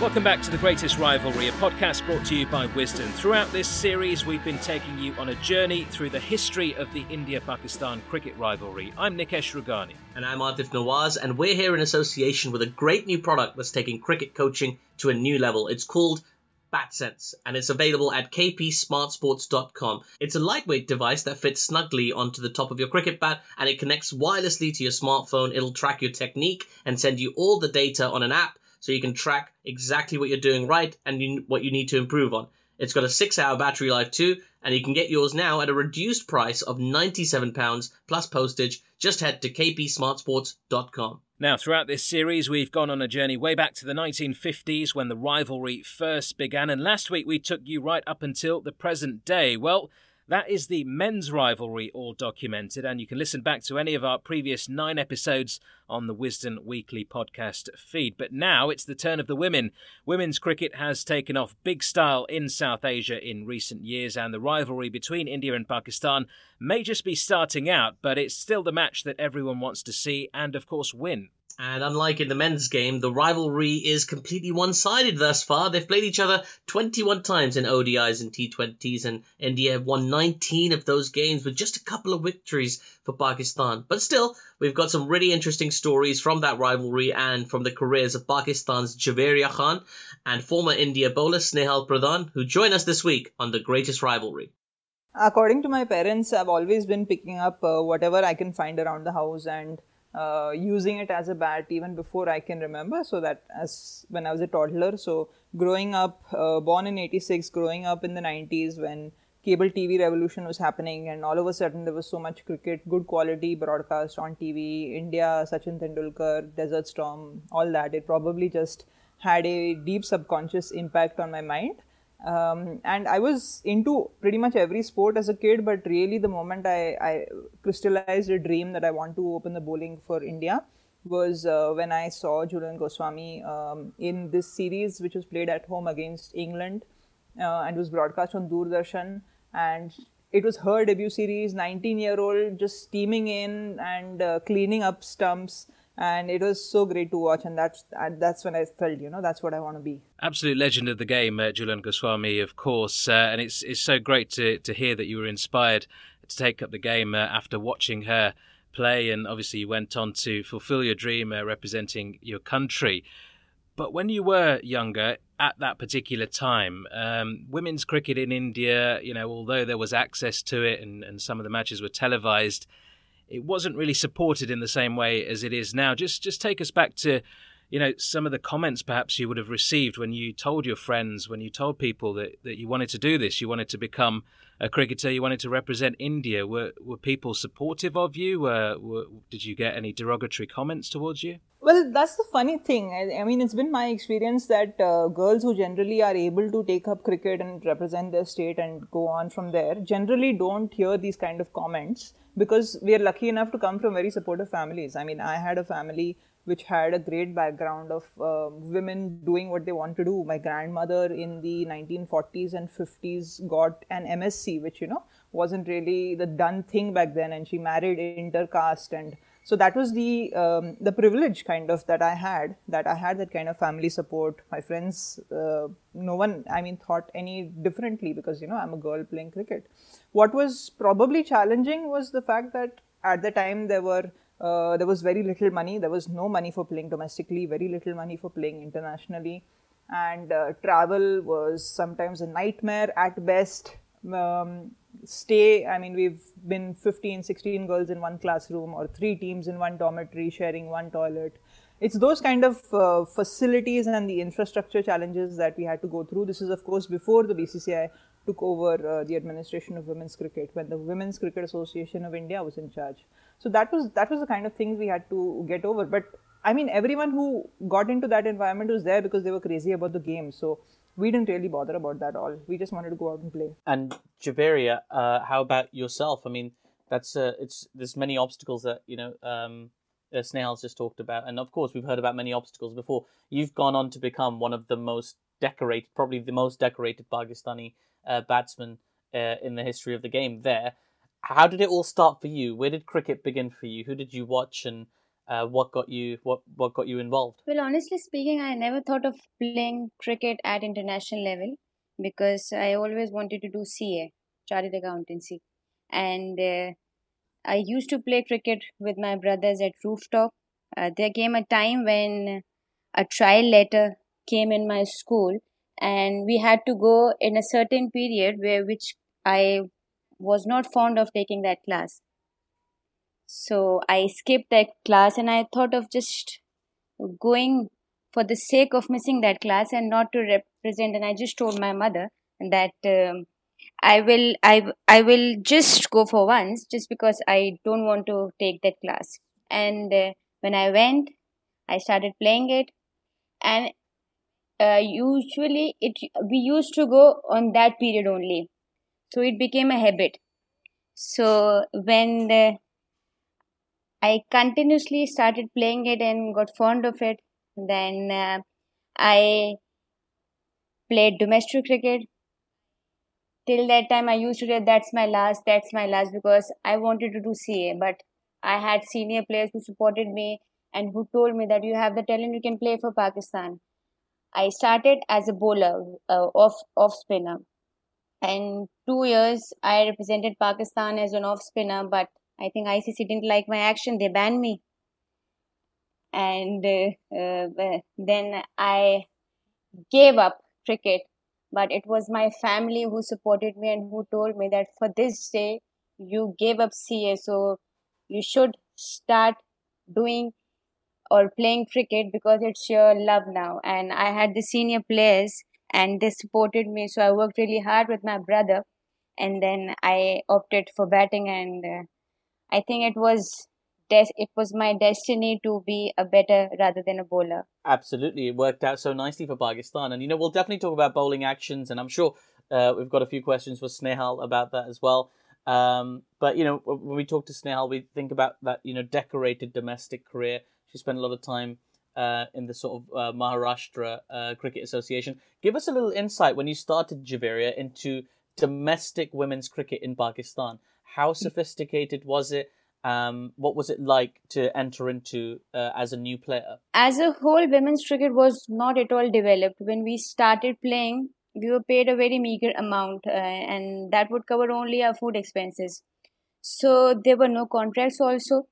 Welcome back to The Greatest Rivalry, a podcast brought to you by Wisden. Throughout this series, we've been taking you on a journey through the history of the India Pakistan cricket rivalry. I'm Nikesh Rughani. And I'm Aatif Nawaz, and we're here in association with a great new product that's taking cricket coaching to a new level. It's called BatSense, and it's available at kpsmartsports.com. It's a lightweight device that fits snugly onto the top of your cricket bat, and it connects wirelessly to your smartphone. It'll track your technique and send you all the data on an app so you can track exactly what you're doing right and you, what you need to improve on. It's got a six hour battery life too, and you can get yours now at a reduced price of £97 plus postage. Just head to kpsmartsports.com. Now, throughout this series, we've gone on a journey way back to the 1950s when the rivalry first began, and last week we took you right up until the present day. Well, that is the men's rivalry all documented, and you can listen back to any of our previous nine episodes on the Wisden Weekly podcast feed. But now it's the turn of the women. Women's cricket has taken off big style in South Asia in recent years, and the rivalry between India and Pakistan may just be starting out, but it's still the match that everyone wants to see and, of course, win. And unlike in the men's game, the rivalry is completely one sided thus far. They've played each other 21 times in ODIs and T20s, and India have won 19 of those games with just a couple of victories for Pakistan. But still, we've got some really interesting stories from that rivalry and from the careers of Pakistan's Javeria Khan and former India bowler Snehal Pradhan, who join us this week on The Greatest Rivalry. According to my parents, I've always been picking up uh, whatever I can find around the house and uh, using it as a bat even before I can remember. So that as when I was a toddler, so growing up, uh, born in '86, growing up in the '90s when cable TV revolution was happening, and all of a sudden there was so much cricket, good quality broadcast on TV, India, Sachin Tendulkar, Desert Storm, all that. It probably just had a deep subconscious impact on my mind. Um, and I was into pretty much every sport as a kid, but really the moment I, I crystallized a dream that I want to open the bowling for India was uh, when I saw Jhulan Goswami um, in this series, which was played at home against England uh, and was broadcast on Doordarshan. And it was her debut series, 19 year old, just steaming in and uh, cleaning up stumps and it was so great to watch and that's that's when i felt you know that's what i want to be. Absolute legend of the game uh, Jhulan Goswami of course uh, and it's it's so great to to hear that you were inspired to take up the game uh, after watching her play and obviously you went on to fulfill your dream uh, representing your country. But when you were younger at that particular time um, women's cricket in india you know although there was access to it and, and some of the matches were televised it wasn't really supported in the same way as it is now. Just just take us back to you know some of the comments perhaps you would have received when you told your friends when you told people that, that you wanted to do this. You wanted to become a cricketer. You wanted to represent india. Were were people supportive of you? Uh, were, did you get any derogatory comments towards you? Well that's the funny thing. I, I mean it's been my experience that uh, girls who generally are able to take up cricket and represent their state and go on from there generally don't hear these kind of comments because we are lucky enough to come from very supportive families. I mean, I had a family which had a great background of uh, women doing what they want to do. My grandmother in the 1940s and 50s got an MSc, which you know wasn't really the done thing back then, and she married intercaste and so that was the um, the privilege kind of that I had that I had that kind of family support. My friends, uh, no one, I mean, thought any differently because you know I'm a girl playing cricket. What was probably challenging was the fact that at the time there were uh, there was very little money. There was no money for playing domestically, very little money for playing internationally, and uh, travel was sometimes a nightmare at best. Um, stay i mean we've been 15 16 girls in one classroom or three teams in one dormitory sharing one toilet it's those kind of uh, facilities and the infrastructure challenges that we had to go through. This is, of course, before the BCCI took over uh, the administration of women's cricket when the Women's Cricket Association of India was in charge. So that was that was the kind of things we had to get over. But I mean, everyone who got into that environment was there because they were crazy about the game. So we didn't really bother about that all. We just wanted to go out and play. And Javeria, uh, how about yourself? I mean, that's uh, it's there's many obstacles that you know um, uh, Snehal's just talked about, and of course we've heard about many obstacles before. You've gone on to become one of the most decorated, probably the most decorated Pakistani uh, batsmen uh, in the history of the game. There, how did it all start for you? Where did cricket begin for you? Who did you watch, and uh, what got you what what got you involved? Well, honestly speaking, I never thought of playing cricket at international level because I always wanted to do CA, chartered accountancy, and uh, I used to play cricket with my brothers at rooftop. Uh, there came a time when a trial letter came in my school, and we had to go in a certain period where which I was not fond of taking that class. So I skipped that class, and I thought of just going for the sake of missing that class and not to represent. And I just told my mother that um, I will I I will just go for once just because I don't want to take that class. And uh, when I went, I started playing it, and uh, usually it we used to go on that period only, so it became a habit. So when the, I continuously started playing it and got fond of it, then uh, I played domestic cricket. Till that time i used to say that's my last that's my last because i wanted to do ca but i had senior players who supported me and who told me that you have the talent you can play for pakistan. I started as a bowler uh, off off spinner. And two years i represented pakistan as an off spinner but i think icc didn't like my action. They banned me. And uh, uh, then i gave up cricket. But it was my family who supported me and who told me that for this day you gave up CA, so you should start doing or playing cricket because it's your love now. And I had the senior players and they supported me, so I worked really hard with my brother, and then I opted for batting, and uh, I think it was des- it was my destiny to be a better rather than a bowler. Absolutely, it worked out so nicely for Pakistan, and you know we'll definitely talk about bowling actions, and I'm sure uh, we've got a few questions for Snehal about that as well. Um, but you know when we talk to Snehal, we think about that you know decorated domestic career. She spent a lot of time uh, in the sort of uh, Maharashtra uh, Cricket Association. Give us a little insight when you started Javeria into domestic women's cricket in Pakistan. How sophisticated was it? um, what was it like to enter into uh, as a new player? As a whole, women's cricket was not at all developed. When we started playing, we were paid a very meager amount, uh, and that would cover only our food expenses. So there were no contracts also,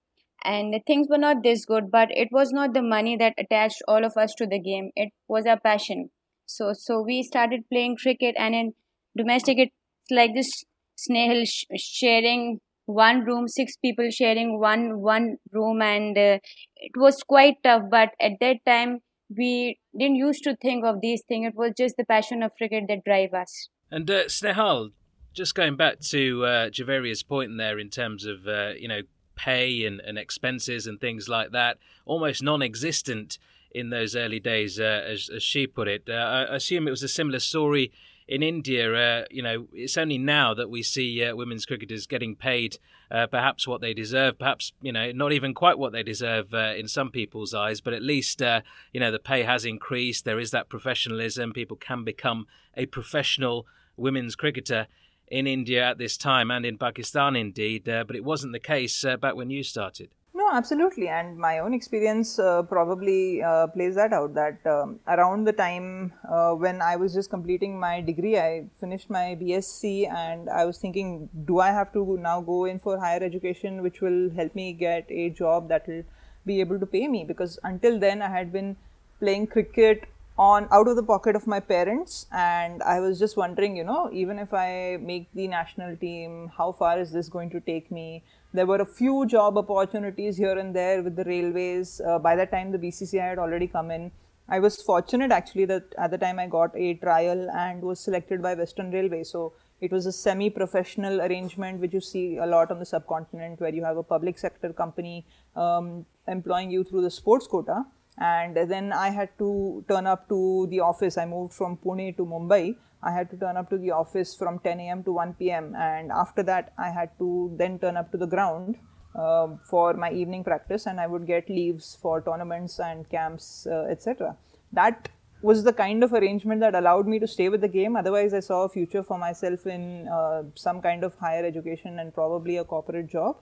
and things were not this good. But it was not the money that attached all of us to the game; it was our passion. So, so we started playing cricket, and in domestic, it's like this snail sh- sharing one room six people sharing one one room and uh, it was quite tough but at that time we didn't used to think of these things. It was just the passion of cricket that drive us. And uh, snehal just going back to uh, javeria's point in there in terms of uh, you know pay and, and expenses and things like that almost non-existent in those early days uh, as, as she put it. Uh, i assume it was a similar story in India, uh, you know, it's only now that we see uh, women's cricketers getting paid uh, perhaps what they deserve, perhaps, you know, not even quite what they deserve uh, in some people's eyes, but at least, uh, you know, the pay has increased. There is that professionalism. People can become a professional women's cricketer in India at this time and in Pakistan, indeed, uh, but it wasn't the case back when you started. No, absolutely. And my own experience uh, probably uh, plays that out that um, around the time uh, when I was just completing my degree, I finished my BSc and I was thinking, do I have to now go in for higher education, which will help me get a job that will be able to pay me? Because until then, I had been playing cricket on out of the pocket of my parents. And i was just wondering you know even if i make the national team how far is this going to take me? There were a few job opportunities here and there with the railways. Uh, by that time the bcci had already come in. I was fortunate actually that at the time i got a trial and was selected by western railway. So it was a semi professional arrangement which you see a lot on the subcontinent where you have a public sector company um, employing you through the sports quota and then I had to turn up to the office. I moved from Pune to Mumbai. I had to turn up to the office from 10 a.m. to 1 p.m. and after that I had to then turn up to the ground uh, for my evening practice and I would get leaves for tournaments and camps, uh, etc. That was the kind of arrangement that allowed me to stay with the game. Otherwise, I saw a future for myself in uh, some kind of higher education and probably a corporate job.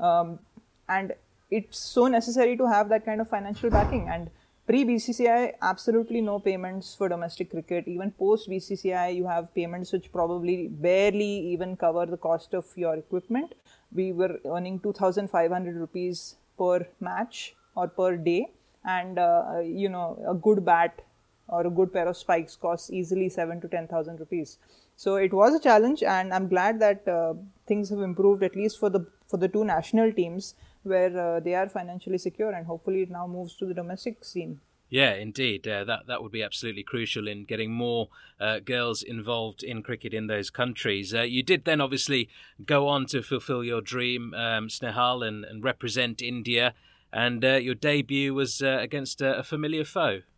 Um, and it's so necessary to have that kind of financial backing. And pre bcci absolutely no payments for domestic cricket. Even post bcci you have payments which probably barely even cover the cost of your equipment. We were earning 2500 rupees per match or per day. And uh, you know a good bat or a good pair of spikes costs easily 7 to 10000 rupees. So it was a challenge and i'm glad that uh, things have improved at least for the for the two national teams where uh, they are financially secure and hopefully it now moves to the domestic scene. Yeah, indeed. Uh, that that would be absolutely crucial in getting more uh, girls involved in cricket in those countries. Uh, you did then obviously go on to fulfil your dream, um, Snehal, and, and, represent India. And uh, your debut was uh, against a, a, familiar foe.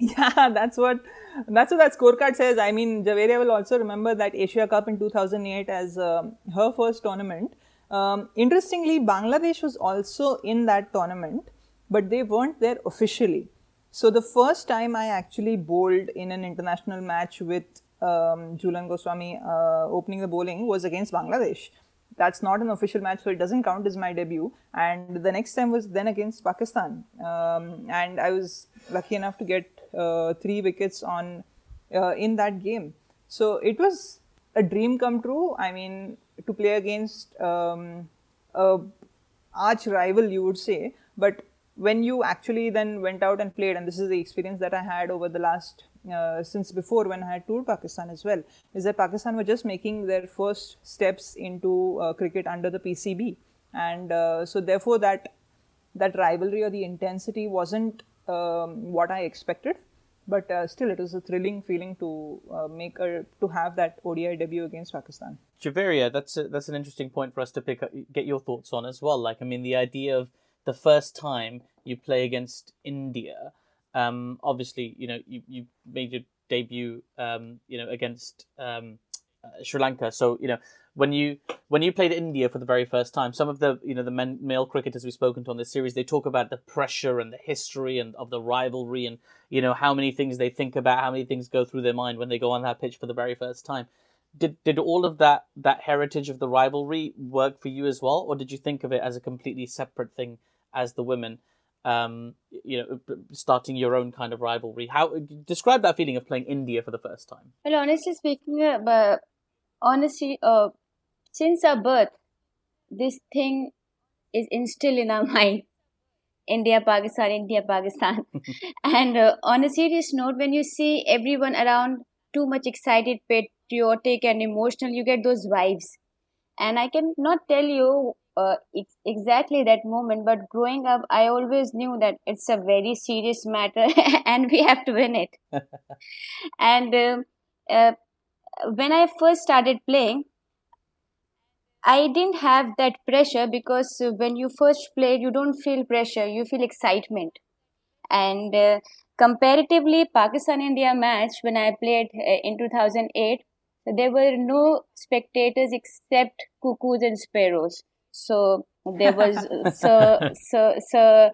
Yeah, that's what that's what that scorecard says. I mean, Javeria will also remember that Asia Cup in 2008 as um, her first tournament um, interestingly, Bangladesh was also in that tournament, but they weren't there officially. So the first time I actually bowled in an international match with um, Jhulan Goswami uh, opening the bowling was against Bangladesh. That's not an official match, so it doesn't count as my debut. And the next time was then against Pakistan, um, and I was lucky enough to get uh, three wickets on uh, in that game. So it was a dream come true. I mean, to play against um, a arch rival, you would say. But when you actually then went out and played, and this is the experience that I had over the last uh, since before when I had toured Pakistan as well, is that Pakistan were just making their first steps into uh, cricket under the PCB, and uh, so therefore that that rivalry or the intensity wasn't um, what I expected but uh, still it was a thrilling feeling to uh, make a to have that ODI debut against Pakistan. Javeria, that's a, that's an interesting point for us to pick up, get your thoughts on as well. Like, I mean, the idea of the first time you play against India. Um, obviously, you know, you, you made your debut, um, you know, against um, uh, Sri Lanka. So, you know, when you when you played India for the very first time, some of the you know the men, male cricketers we've spoken to on this series, they talk about the pressure and the history and of the rivalry and you know how many things they think about, how many things go through their mind when they go on that pitch for the very first time. Did did all of that that heritage of the rivalry work for you as well, or did you think of it as a completely separate thing as the women? Um, you know, starting your own kind of rivalry. How describe that feeling of playing India for the first time? Well, honestly speaking, uh, honestly, uh, since our birth, this thing is instilled in our mind. India, Pakistan, India, Pakistan. and uh, on a serious note, when you see everyone around too much excited, patriotic, and emotional, you get those vibes. And I cannot tell you uh, ex- exactly that moment, but growing up, I always knew that it's a very serious matter and we have to win it. and uh, uh, when I first started playing, I didn't have that pressure because when you first play, you don't feel pressure, you feel excitement. And uh, comparatively, Pakistan India match when I played uh, in 2008, there were no spectators except cuckoos and sparrows. So there was so so so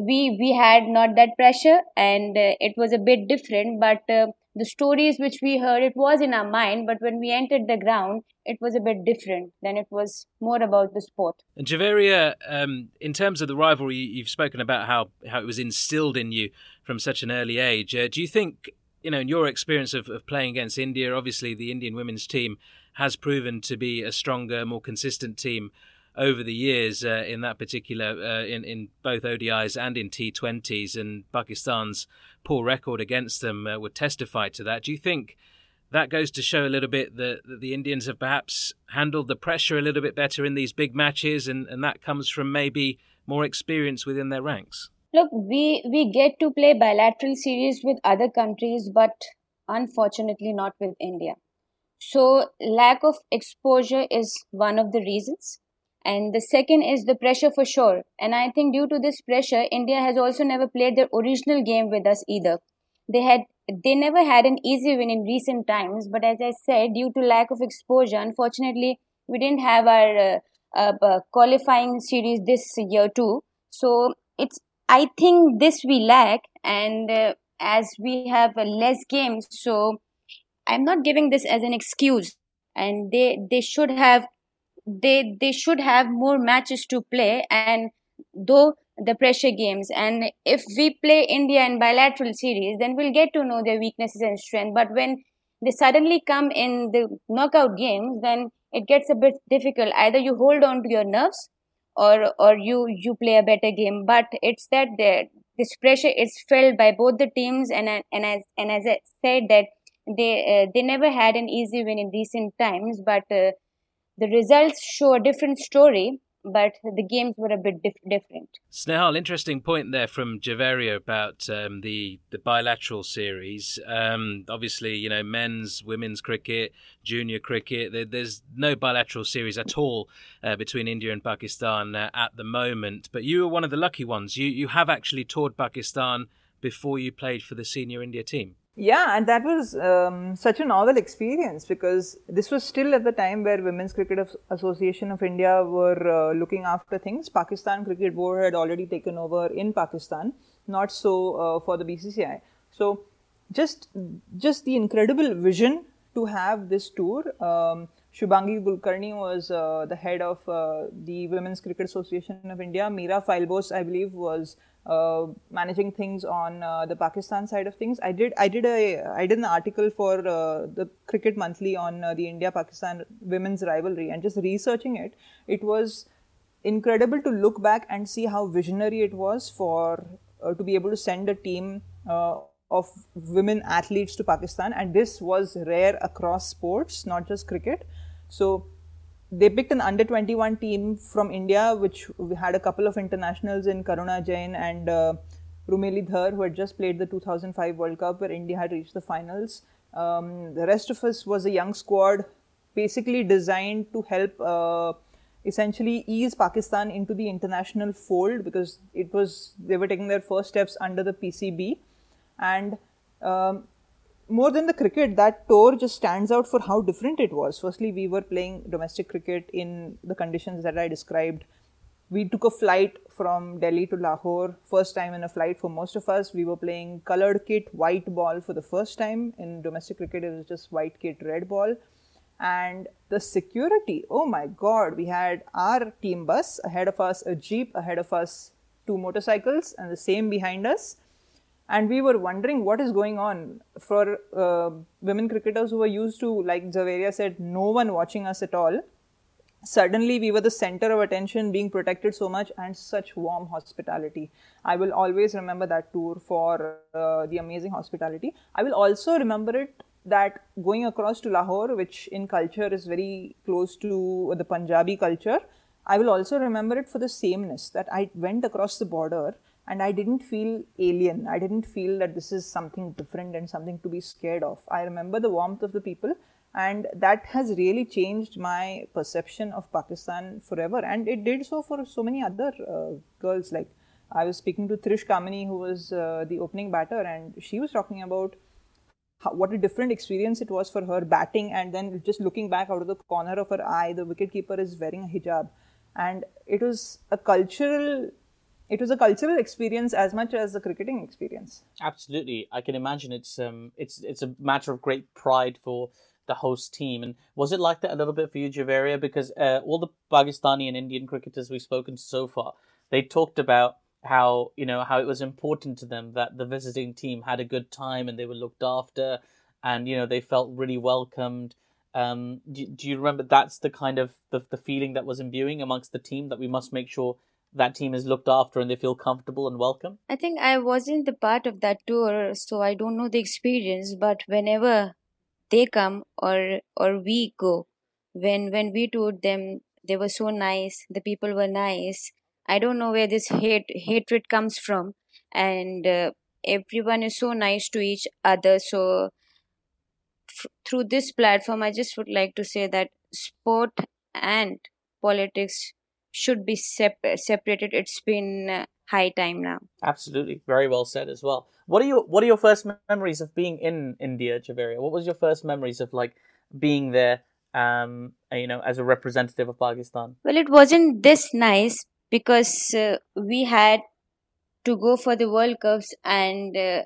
we we had not that pressure, and uh, it was a bit different, but uh, the stories which we heard it was in our mind but when we entered the ground it was a bit different. Then it was more about the sport. And javeria um, in terms of the rivalry you've spoken about how, how it was instilled in you from such an early age. Uh, do you think you know in your experience of, of playing against india obviously the indian women's team has proven to be a stronger more consistent team over the years uh, in that particular uh, in in both ODIs and in T20s and Pakistan's poor record against them uh, would testify to that. Do you think that goes to show a little bit that, that, the Indians have perhaps handled the pressure a little bit better in these big matches, and, and that comes from maybe more experience within their ranks? Look, we, we get to play bilateral series with other countries, but unfortunately not with India. So, lack of exposure is one of the reasons. And the second is the pressure for sure. And I think due to this pressure, India has also never played their original game with us either. They had they never had an easy win in recent times, but as I said, due to lack of exposure, unfortunately, we didn't have our uh, uh, uh, qualifying series this year too. So it's I think this we lack, and uh, as we have less games, so I'm not giving this as an excuse. And they they should have they they should have more matches to play, and though the pressure games and if we play india in bilateral series then we'll get to know their weaknesses and strength. But when they suddenly come in the knockout games then it gets a bit difficult. Either you hold on to your nerves or or you you play a better game. But it's that there this pressure is felt by both the teams. And and as and as i said that they uh, they never had an easy win in recent times. But uh, the results show a different story but the games were a bit dif- different. Snehal, interesting point there from Javeria about um, the the bilateral series. Um, obviously, you know, men's, women's cricket, junior cricket. There, there's no bilateral series at all uh, between India and Pakistan uh, at the moment. But you were one of the lucky ones. You you have actually toured Pakistan before you played for the senior India team. Yeah, and that was um, such a novel experience because this was still at the time where Women's Cricket Association of India were uh, looking after things. Pakistan Cricket Board had already taken over in Pakistan, not so uh, for the BCCI. So, just just the incredible vision to have this tour. Um, Shubhangi Kulkarni was uh, the head of uh, the Women's Cricket Association of India. Meera Filebos, I believe, was uh, managing things on uh, the Pakistan side of things. I did I did a I did an article for uh, the Cricket Monthly on uh, the India Pakistan women's rivalry and just researching it. It was incredible to look back and see how visionary it was for uh, to be able to send a team uh, of women athletes to Pakistan, and this was rare across sports, not just cricket. So they picked an under 21 team from India, which we had a couple of internationals in Karuna Jain and uh, Rumeli Dhar, who had just played the 2005 World Cup, where India had reached the finals. Um, the rest of us was a young squad, basically designed to help uh, essentially ease Pakistan into the international fold because it was they were taking their first steps under the PCB, and um, more than the cricket, that tour just stands out for how different it was. Firstly, we were playing domestic cricket in the conditions that I described. We took a flight from Delhi to Lahore, first time in a flight for most of us. We were playing colored kit, white ball for the first time. In domestic cricket, it was just white kit, red ball. And the security, oh my god, we had our team bus ahead of us, a jeep ahead of us, two motorcycles, and the same behind us and we were wondering what is going on for uh, women cricketers who were used to like Javeria said no one watching us at all. Suddenly we were the center of attention being protected so much and such warm hospitality. I will always remember that tour for uh, the amazing hospitality. I will also remember it that going across to lahore which in culture is very close to the punjabi culture i will also remember it for the sameness that i went across the border and I didn't feel alien. I didn't feel that this is something different and something to be scared of. I remember the warmth of the people, and that has really changed my perception of Pakistan forever. And it did so for so many other uh, girls. Like I was speaking to Thirush Kamini, who was uh, the opening batter, and she was talking about how, what a different experience it was for her batting, and then just looking back out of the corner of her eye, the wicketkeeper is wearing a hijab. And it was a cultural it was a cultural experience as much as a cricketing experience. Absolutely, I can imagine it's um it's it's a matter of great pride for the host team. And was it like that a little bit for you, Javeria? Because uh, all the Pakistani and Indian cricketers we've spoken to so far, they talked about how you know how it was important to them that the visiting team had a good time and they were looked after, and you know they felt really welcomed. Um, do, do you remember that's the kind of the, the feeling that was imbuing amongst the team that we must make sure that team is looked after and they feel comfortable and welcome? I think I wasn't the part of that tour, so I don't know the experience. But whenever they come or or we go, when when we toured them, they were so nice. The people were nice. I don't know where this hate hatred comes from, and uh, everyone is so nice to each other. So f- through this platform, I just would like to say that sport and politics should be sep- separated. It's been uh, high time now. Absolutely, very well said as well. What are your What are your first memories of being in India, Javeria? What was your first memories of like being there? Um, you know, as a representative of Pakistan. Well, it wasn't this nice because uh, we had to go for the World Cups and. Uh,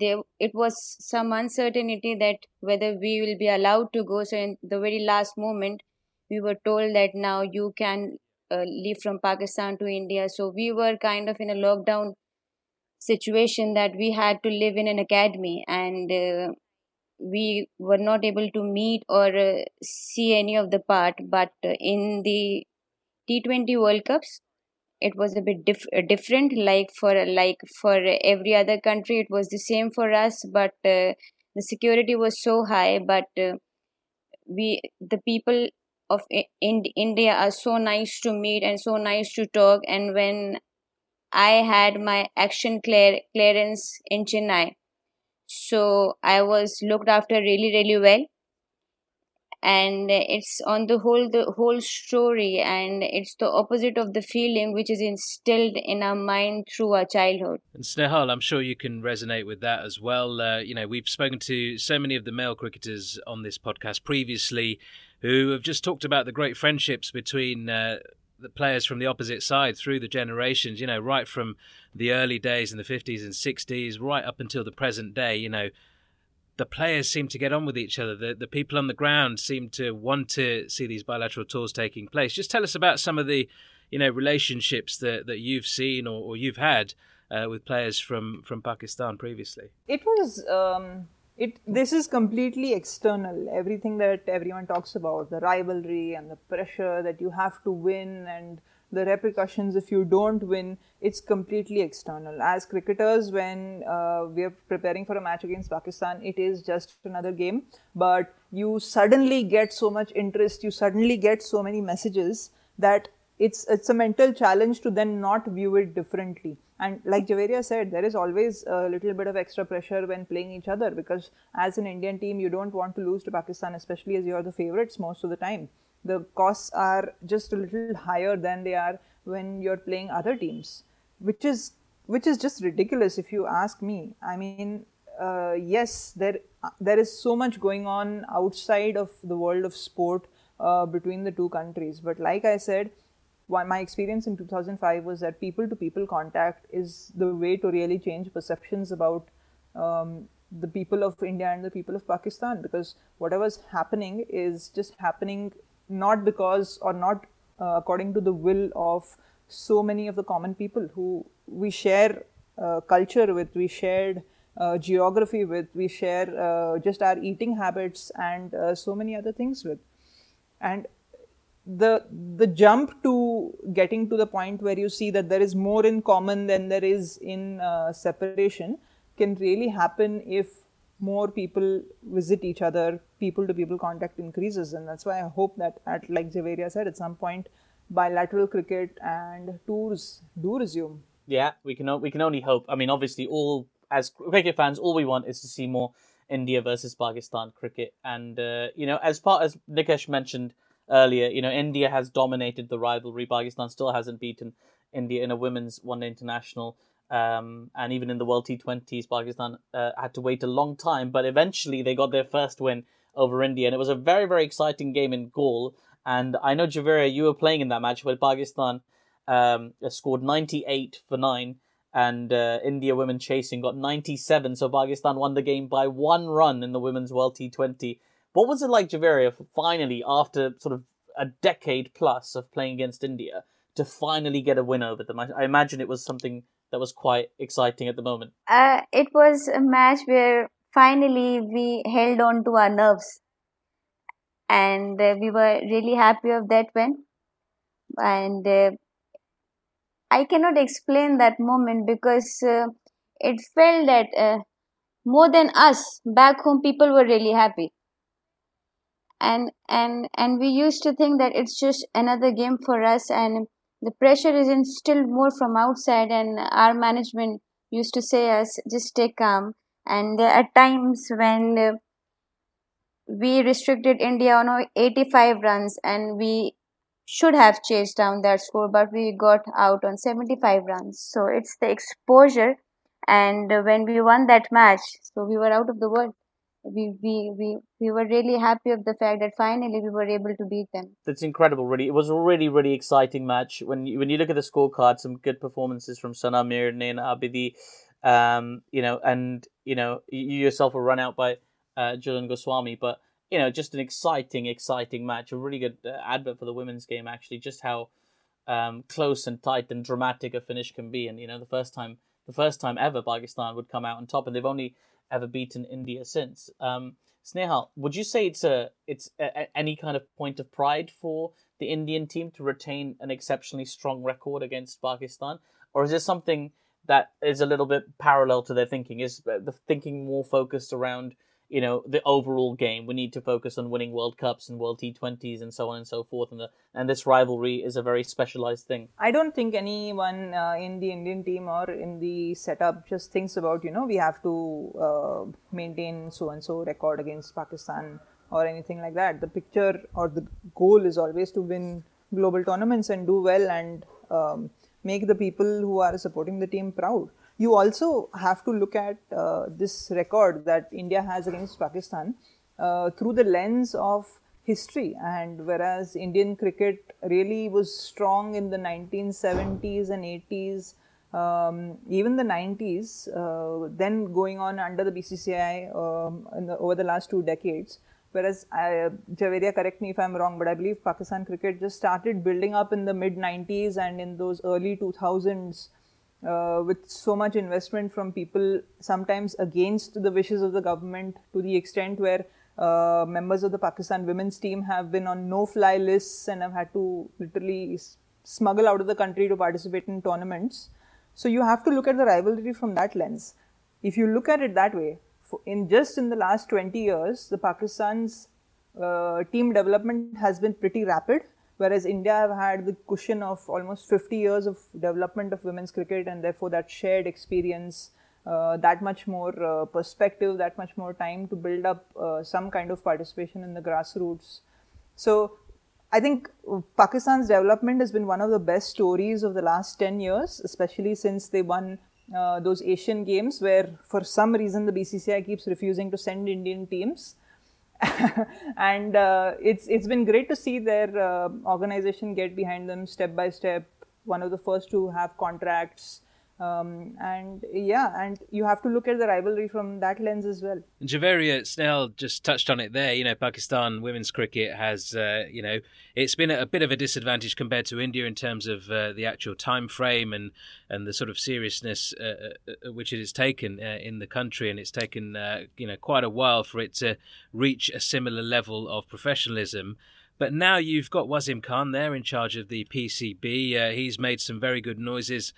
there it was some uncertainty that whether we will be allowed to go so in the very last moment we were told that now you can uh, leave from pakistan to india. So we were kind of in a lockdown situation that we had to live in an academy and uh, we were not able to meet or uh, see any of the part. But uh, in the t20 world cups it was a bit diff- uh, different. Like for like for every other country it was the same for us but the security was so high. But we the people of in india are so nice to meet and so nice to talk. And when i had my action clear clearance in chennai so i was looked after really really well. And it's on the whole the whole story and it's the opposite of the feeling which is instilled in our mind through our childhood. And snehal i'm sure you can resonate with that as well. Uh, you know we've spoken to so many of the male cricketers on this podcast previously who have just talked about the great friendships between uh, the players from the opposite side through the generations you know right from the early days in the 50s and 60s right up until the present day you know the players seem to get on with each other. The the people on the ground seem to want to see these bilateral tours taking place. Just tell us about some of the, you know, relationships that, that you've seen or, or you've had uh, with players from, from Pakistan previously. It was um, it. This is completely external. Everything that everyone talks about, the rivalry and the pressure that you have to win and the repercussions if you don't win it's completely external as cricketers when uh, we are preparing for a match against pakistan it is just another game but you suddenly get so much interest you suddenly get so many messages that it's it's a mental challenge to then not view it differently and like Javeria said there is always a little bit of extra pressure when playing each other because as an indian team you don't want to lose to pakistan especially as you're the favorites most of the time the costs are just a little higher than they are when you're playing other teams, which is which is just ridiculous if you ask me. I mean, uh, yes, there there is so much going on outside of the world of sport uh, between the two countries. But like I said, my experience in 2005 was that people to people contact is the way to really change perceptions about um, the people of India and the people of Pakistan because whatever's happening is just happening not because or not uh, according to the will of so many of the common people who we share uh, culture with, we shared uh, geography with, we share uh, just our eating habits and uh, so many other things with. And the the jump to getting to the point where you see that there is more in common than there is in uh, separation can really happen if more people visit each other, people to people contact increases. And that's why I hope that, at like Javeria said, at some point, bilateral cricket and tours do resume. Yeah, we can we can only hope. I mean, obviously, all as cricket fans, all we want is to see more India versus Pakistan cricket. And uh, you know, as part as Nikesh mentioned earlier, you know, India has dominated the rivalry. Pakistan still hasn't beaten India in a women's one day international. Um, and even in the World T20s, Pakistan uh, had to wait a long time, but eventually they got their first win over India, and it was a very, very exciting game in Galle. And I know Javeria, you were playing in that match where Pakistan um, scored 98 for nine, and uh, India women chasing got 97. So Pakistan won the game by one run in the women's World T20. What was it like, Javeria, finally after sort of a decade plus of playing against India to finally get a win over them? I, I imagine it was something that was quite exciting at the moment? Uh, it was a match where finally we held on to our nerves and uh, we were really happy of that win and uh, I cannot explain that moment because uh, it felt that uh, more than us back home, people were really happy. And and and we used to think that it's just another game for us, and the pressure is instilled more from outside. And our management used to say us just stay calm. And there are times when uh, we restricted India on 85 runs, and we should have chased down that score, but we got out on 75 runs. So it's the exposure. And when we won that match, so we were out of the world. We, we, we, we were really happy of the fact that finally we were able to beat them. That's incredible, really. It was a really, really exciting match. When you, when you look at the scorecard, some good performances from Sana Mir, Naina Abidi, um, you know, and, you know, you yourself were run out by uh, Jhulan Goswami, but you know, just an exciting, exciting match. A really good uh, advert for the women's game, actually. Just how um, close and tight and dramatic a finish can be. And you know, the first time, the first time ever, Pakistan would come out on top, and they've only ever beaten India since. Um, Snehal, would you say it's a it's a, a, any kind of point of pride for the Indian team to retain an exceptionally strong record against Pakistan, or is this something that is a little bit parallel to their thinking? Is the thinking more focused around you know the overall game. We need to focus on winning World Cups and World T20s and so on and so forth. And the and this rivalry is a very specialized thing. I don't think anyone uh, in the Indian team or in the setup just thinks about you know we have to uh, maintain so and so record against Pakistan or anything like that. The picture or the goal is always to win global tournaments and do well and um, make the people who are supporting the team proud you also have to look at uh, this record that India has against Pakistan uh, through the lens of history. And whereas Indian cricket really was strong in the 1970s and 80s, um, even the 90s, uh, then going on under the BCCI um, the, over the last two decades. Whereas, I, Javeria, correct me if I'm wrong, but I believe Pakistan cricket just started building up in the mid 90s and in those early 2000s uh, with so much investment from people, sometimes against the wishes of the government, to the extent where uh, members of the Pakistan women's team have been on no-fly lists and have had to literally smuggle out of the country to participate in tournaments. So you have to look at the rivalry from that lens. If you look at it that way, in just in the last 20 years, the Pakistan's uh, team development has been pretty rapid whereas India have had the cushion of almost 50 years of development of women's cricket and therefore that shared experience, uh, that much more uh, perspective, that much more time to build up uh, some kind of participation in the grassroots. So I think Pakistan's development has been one of the best stories of the last 10 years, especially since they won uh, those Asian Games, where for some reason the BCCI keeps refusing to send Indian teams. and uh, it's it's been great to see their uh, organization get behind them step by step. One of the first to have contracts, um, and yeah, and you have to look at the rivalry from that lens as well. Javeria Snehal just touched on it there. You know, Pakistan women's cricket has, uh, you know, it's been a bit of a disadvantage compared to India in terms of uh, the actual time frame and and the sort of seriousness uh, uh, uh which it has taken uh, in the country, and it's taken, you know, quite a while for it to reach a similar level of professionalism. But now you've got Wasim Khan there in charge of the PCB. he's made some very good noises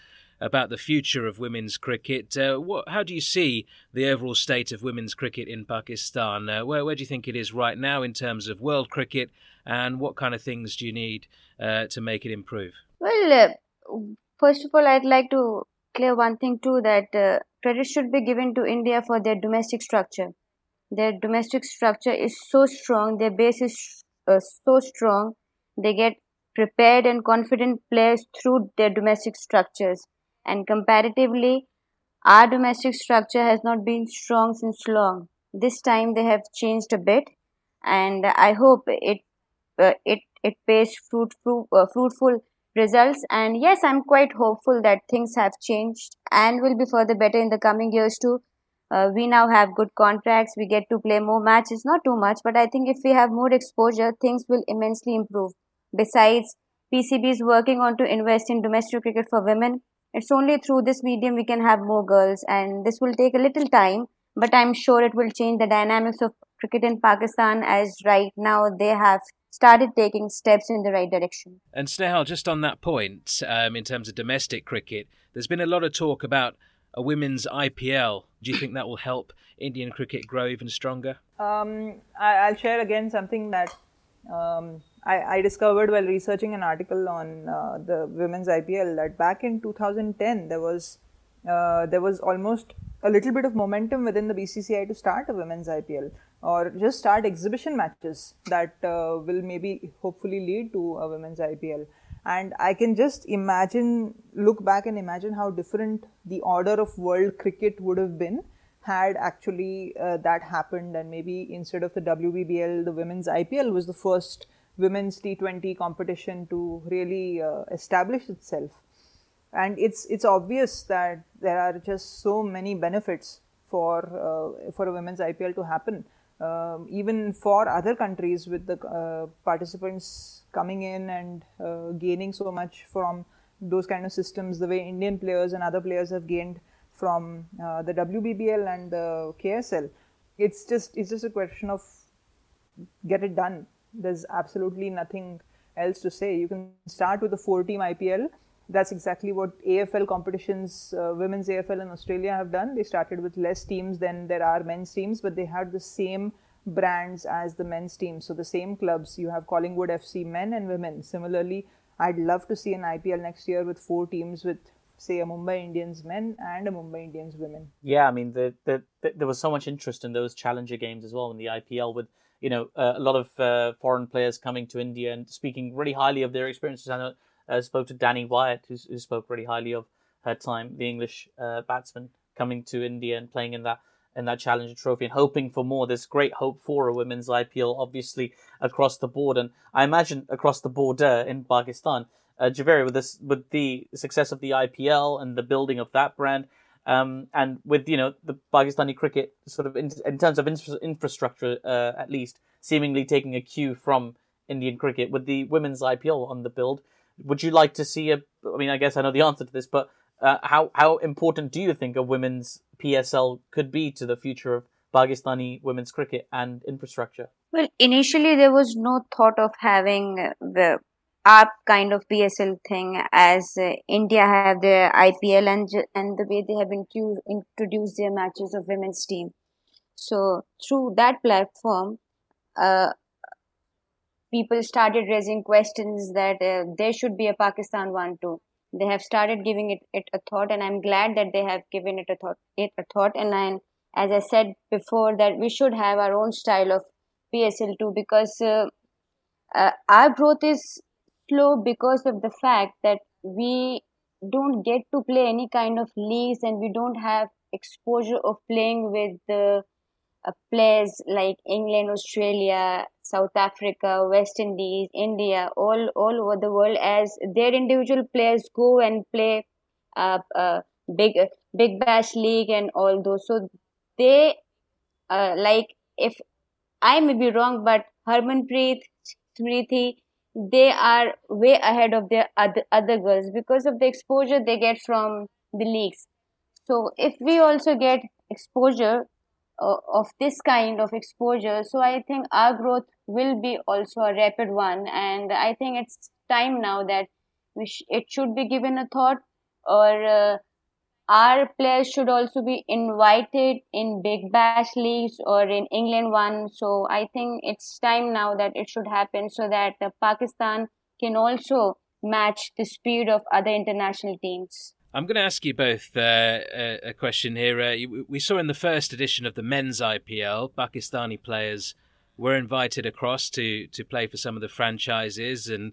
about the future of women's cricket. Uh, what, how do you see the overall state of women's cricket in Pakistan? Uh, where, where do you think it is right now in terms of world cricket, and what kind of things do you need uh, to make it improve? Well, uh, first of all, I'd like to clear one thing too that uh, credit should be given to India for their domestic structure. Their domestic structure is so strong, their base is uh, so strong, they get prepared and confident players through their domestic structures and comparatively our domestic structure has not been strong since long. This time they have changed a bit and i hope it uh, it it pays fruit, fruit uh, fruitful results. And yes i'm quite hopeful that things have changed and will be further better in the coming years too. Uh, we now have good contracts. We get to play more matches. Not too much but i think if we have more exposure things will immensely improve. Besides pcb is working on to invest in domestic cricket for women it's only through this medium we can have more girls and this will take a little time but i'm sure it will change the dynamics of cricket in Pakistan as right now they have started taking steps in the right direction. And Snehal, just on that point, um, in terms of domestic cricket, there's been a lot of talk about a women's IPL. Do you think that will help Indian cricket grow even stronger? Um, I, will share again something that um, I, I, discovered while researching an article on uh, the women's IPL that back in 2010 there was uh, there was almost a little bit of momentum within the BCCI to start a women's IPL or just start exhibition matches that uh, will maybe hopefully lead to a women's IPL. And I can just imagine, look back and imagine how different the order of world cricket would have been had actually uh, that happened. And maybe instead of the WBBL, the women's IPL was the first women's T20 competition to really uh, establish itself and it's it's obvious that there are just so many benefits for uh, for a women's IPL to happen. Um, even for other countries, with the uh, participants coming in and uh, gaining so much from those kind of systems, the way Indian players and other players have gained from uh, the WBBL and the KSL, it's just it's just a question of get it done. There's absolutely nothing else to say. You can start with a four-team IPL that's exactly what AFL competitions, uh, women's AFL in Australia have done. They started with less teams than there are men's teams, but they had the same brands as the men's team. So the same clubs. You have Collingwood FC men and women. Similarly, I'd love to see an IPL next year with four teams with say a Mumbai Indians men and a Mumbai Indians women. Yeah, I mean the, the, the there was so much interest in those challenger games as well in the IPL with you know uh, a lot of uh, foreign players coming to India and speaking really highly of their experiences. I know uh, spoke to Danni Wyatt, who, who, spoke really highly of her time, the English uh, batsman coming to India and playing in that in that Challenger Trophy and hoping for more. There's great hope for a women's IPL, obviously across the board, and I imagine across the border in Pakistan. Uh, Jhaveri, with this, with the success of the IPL and the building of that brand, um, and with you know the Pakistani cricket sort of in, in terms of infra- infrastructure, uh, at least seemingly taking a cue from Indian cricket, with the women's IPL on the build, would you like to see a? I mean, I guess I know the answer to this, but uh, how how important do you think a women's PSL could be to the future of Pakistani women's cricket and infrastructure? Well, initially there was no thought of having the ARP kind of PSL thing as uh, India have their IPL and and the way they have intu- introduced their matches of women's team. So through that platform, uh, people started raising questions that uh, there should be a Pakistan one too. They have started giving it, it a thought, and I'm glad that they have given it a thought. It a thought, and I, as I said before, that we should have our own style of PSL too, because uh, uh, our growth is slow because of the fact that we don't get to play any kind of leagues, and we don't have exposure of playing with the uh, players like England, Australia, South Africa, West Indies, India, all all over the world as their individual players go and play uh, uh, big big bash league and all those. So they uh, like if I may be wrong, but Harmanpreet, Smriti, they are way ahead of their other other girls because of the exposure they get from the leagues. So if we also get exposure uh, of this kind of exposure so i think our growth will be also a rapid one and i think it's time now that we sh- it should be given a thought or uh, our players should also be invited in big bash leagues or in england one so i think it's time now that it should happen so that uh, pakistan can also match the speed of other international teams I'm going to ask you both uh, a, question here. Uh, we saw in the first edition of the men's IPL, Pakistani players were invited across to to play for some of the franchises, and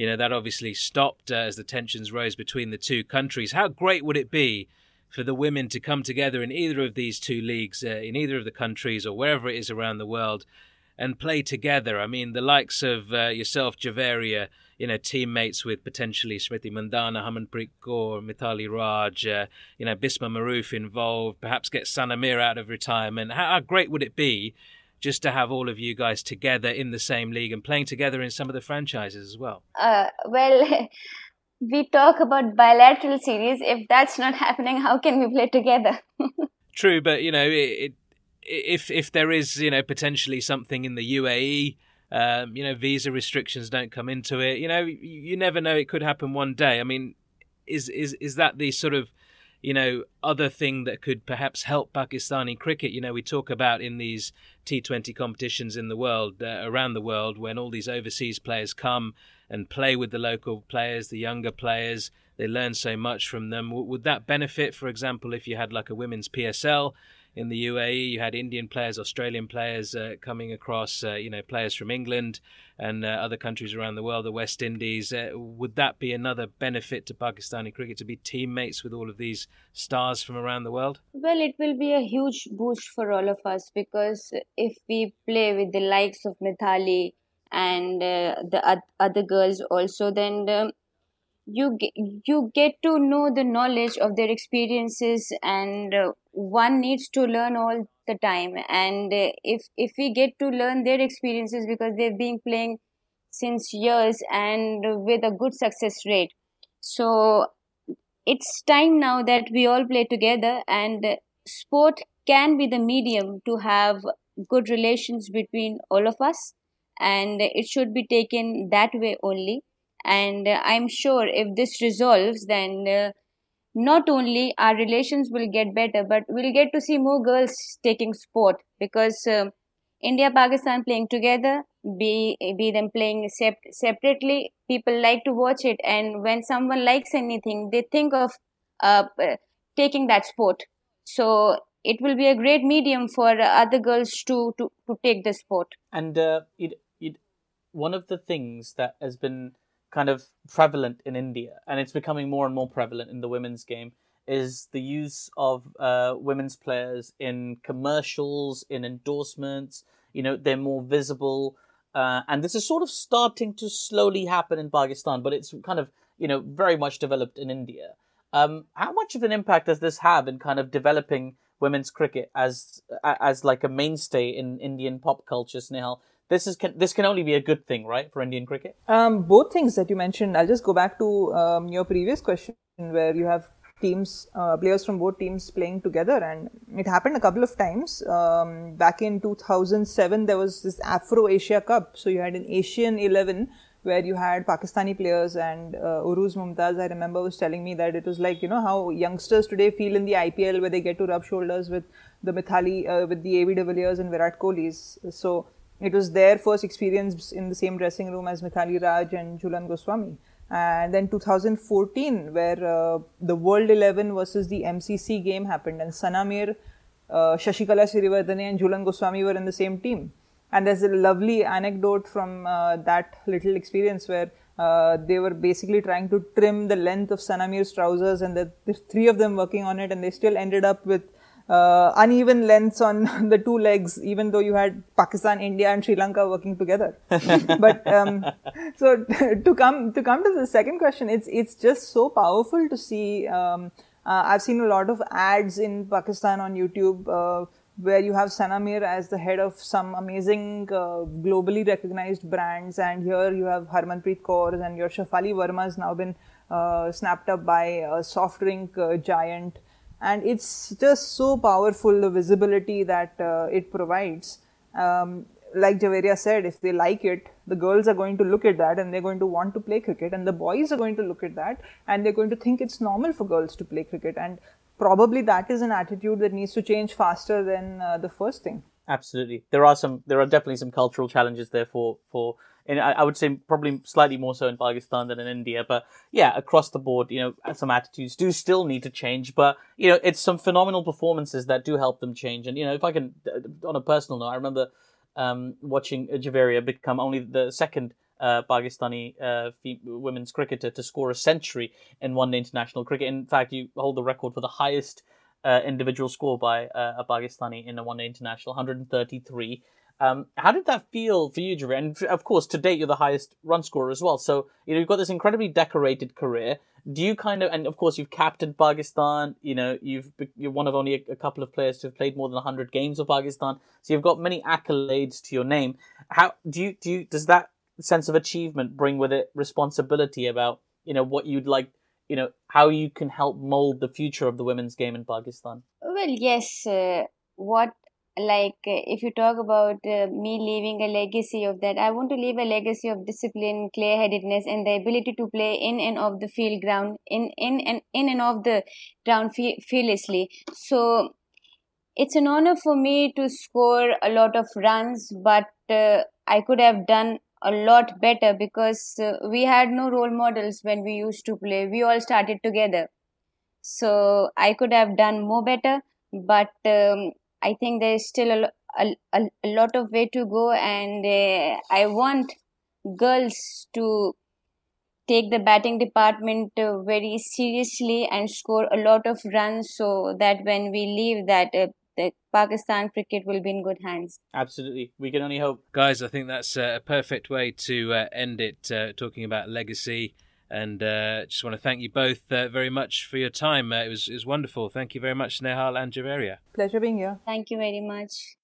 you know that obviously stopped uh, as the tensions rose between the two countries. How great would it be for the women to come together in either of these two leagues, uh, in either of the countries or wherever it is around the world, and play together? I mean, the likes of uh, yourself, Javeria you know, teammates with potentially Smriti Mandhana, Harmanpreet Kaur, Mithali Raj, uh, you know, Bisma Maroof involved, perhaps get Sana Mir out of retirement. How, how, great would it be just to have all of you guys together in the same league and playing together in some of the franchises as well? Uh, well, we talk about bilateral series. If that's not happening, how can we play together? True, but you know, it, it if if there is you know potentially something in the UAE. Um, you know, visa restrictions don't come into it. You know, you, you never know; it could happen one day. I mean, is is is that the sort of you know, other thing that could perhaps help Pakistani cricket. You know, we talk about in these T20 competitions in the world, uh, around the world, when all these overseas players come and play with the local players, the younger players, they learn so much from them. would that benefit, for example, if you had like a women's PSL? In the UAE. You had Indian players, Australian players uh, coming across, uh, you know, players from England and uh, other countries around the world, the West Indies. Uh, would that be another benefit to Pakistani cricket to be teammates with all of these stars from around the world? Well, it will be a huge boost for all of us because if we play with the likes of Mithali and uh, the other girls also, then um, you get, you get to know the knowledge of their experiences and uh, one needs to learn all the time. And uh, if if we get to learn their experiences because they've been playing since years and with a good success rate. So it's time now that we all play together and sport can be the medium to have good relations between all of us. And it should be taken that way only and uh, i'm sure if this resolves then uh, not only our relations will get better but we'll get to see more girls taking sport because uh, india pakistan playing together be be them playing sep- separately people like to watch it. And when someone likes anything they think of uh, taking that sport. So it will be a great medium for other girls to to, to take the sport. And uh, it, it one of the things that has been kind of prevalent in India, and it's becoming more and more prevalent in the women's game, is the use of uh, women's players in commercials, in endorsements. You know, they're more visible. Uh, and this is sort of starting to slowly happen in Pakistan, but it's kind of, you know, very much developed in India. Um, how much of an impact does this have in kind of developing women's cricket as as like a mainstay in Indian pop culture, Snehal? This is can, this can only be a good thing, right, for Indian cricket? Um, both things that you mentioned. I'll just go back to um, your previous question where you have teams, uh, players from both teams playing together, and it happened a couple of times. Um, back in 2007, there was this Afro Asia Cup, so you had an Asian 11 where you had Pakistani players and uh, Urooj Mumtaz, I remember, was telling me that it was like, you know, how youngsters today feel in the IPL where they get to rub shoulders with the Mithali, uh, with the AB de Villiers and Virat Kohli's. So it was their first experience in the same dressing room as Mithali Raj and Jhulan Goswami. And then 2014, where uh, the World 11 versus the MCC game happened, and Sana Mir, uh, Shashikala Siriwardene, and Jhulan Goswami were in the same team. And there's a lovely anecdote from uh, that little experience where uh, they were basically trying to trim the length of Sana Mir's trousers, and the, the three of them working on it, and they still ended up with uh, uneven lengths on the two legs, even though you had Pakistan, India, and Sri Lanka working together. but um, so to come to come to the second question, it's it's just so powerful to see. Um, uh, I've seen a lot of ads in Pakistan on YouTube. Uh, where you have Sana Mir as the head of some amazing uh, globally recognized brands, and here you have Harmanpreet Kaur and your Shafali Verma has now been uh, snapped up by a soft drink uh, giant and it's just so powerful the visibility that uh, it provides um, like Javeria said, if they like it, the girls are going to look at that and they're going to want to play cricket, and the boys are going to look at that and they're going to think it's normal for girls to play cricket. And probably that is an attitude that needs to change faster than uh, the first thing. Absolutely, there are some, there are definitely some cultural challenges there for for and I, would say probably slightly more so in Pakistan than in India. But yeah, across the board, you know, some attitudes do still need to change. But you know, it's some phenomenal performances that do help them change. And you know, if I can, uh, on a personal note, I remember um, watching Javeria become only the second uh, Pakistani uh, women's cricketer to score a century in one-day international cricket. In fact, you hold the record for the highest uh, individual score by uh, a Pakistani in a one-day international, 133. Um, how did that feel for you, Javeer? And of course, to date, you're the highest run scorer as well. So, you know, you've got this incredibly decorated career. Do you kind of, and of course, you've captained Pakistan. You know, you've you're one of only a, a couple of players to have played more than 100 games for Pakistan. So you've got many accolades to your name. How do you do? You, does that sense of achievement bring with it responsibility about you know what you'd like? You know how you can help mold the future of the women's game in Pakistan. Well, yes. Uh, what like if you talk about uh, me leaving a legacy of that i want to leave a legacy of discipline clear-headedness and the ability to play in and off the field ground in in and in and off the ground fe- fearlessly. So it's an honor for me to score a lot of runs but uh, i could have done a lot better because uh, we had no role models when we used to play. We all started together. So i could have done more better but um, I think there's still a, a, a lot of way to go, and uh, I want girls to take the batting department uh, very seriously and score a lot of runs so that when we leave that uh, the Pakistan cricket will be in good hands. Absolutely. We can only hope. Guys, I think that's a perfect way to uh, end it, uh, talking about legacy. And uh, just want to thank you both uh, very much for your time. Uh, it was it was wonderful. Thank you very much, Snehal and Javeria. Pleasure being here. Thank you very much.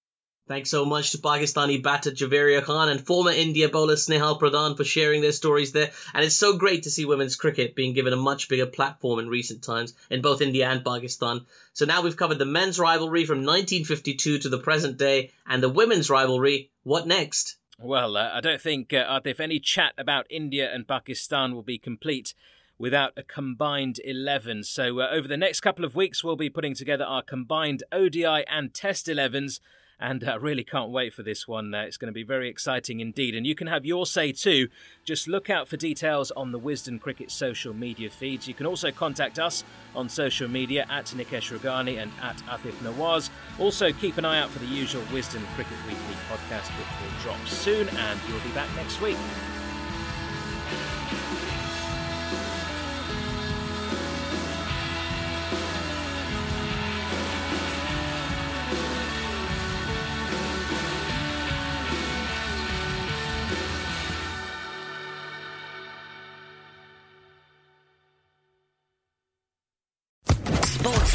Thanks so much to Pakistani batter Javeria Khan and former India bowler Snehal Pradhan for sharing their stories there. And it's so great to see women's cricket being given a much bigger platform in recent times in both India and Pakistan. So now we've covered the men's rivalry from 1952 to the present day and the women's rivalry. What next? Well, uh, I don't think, uh, if any chat about India and Pakistan will be complete without a combined 11. So, uh, over the next couple of weeks, we'll be putting together our combined ODI and Test 11s and uh, really can't wait for this one. Uh, it's going to be very exciting indeed. And you can have your say too. Just look out for details on the Wisden Cricket social media feeds. You can also contact us on social media at Nikesh Rughani and at Aatif Nawaz. Also, keep an eye out for the usual Wisden Cricket Weekly podcast, which will drop soon, and we'll be back next week.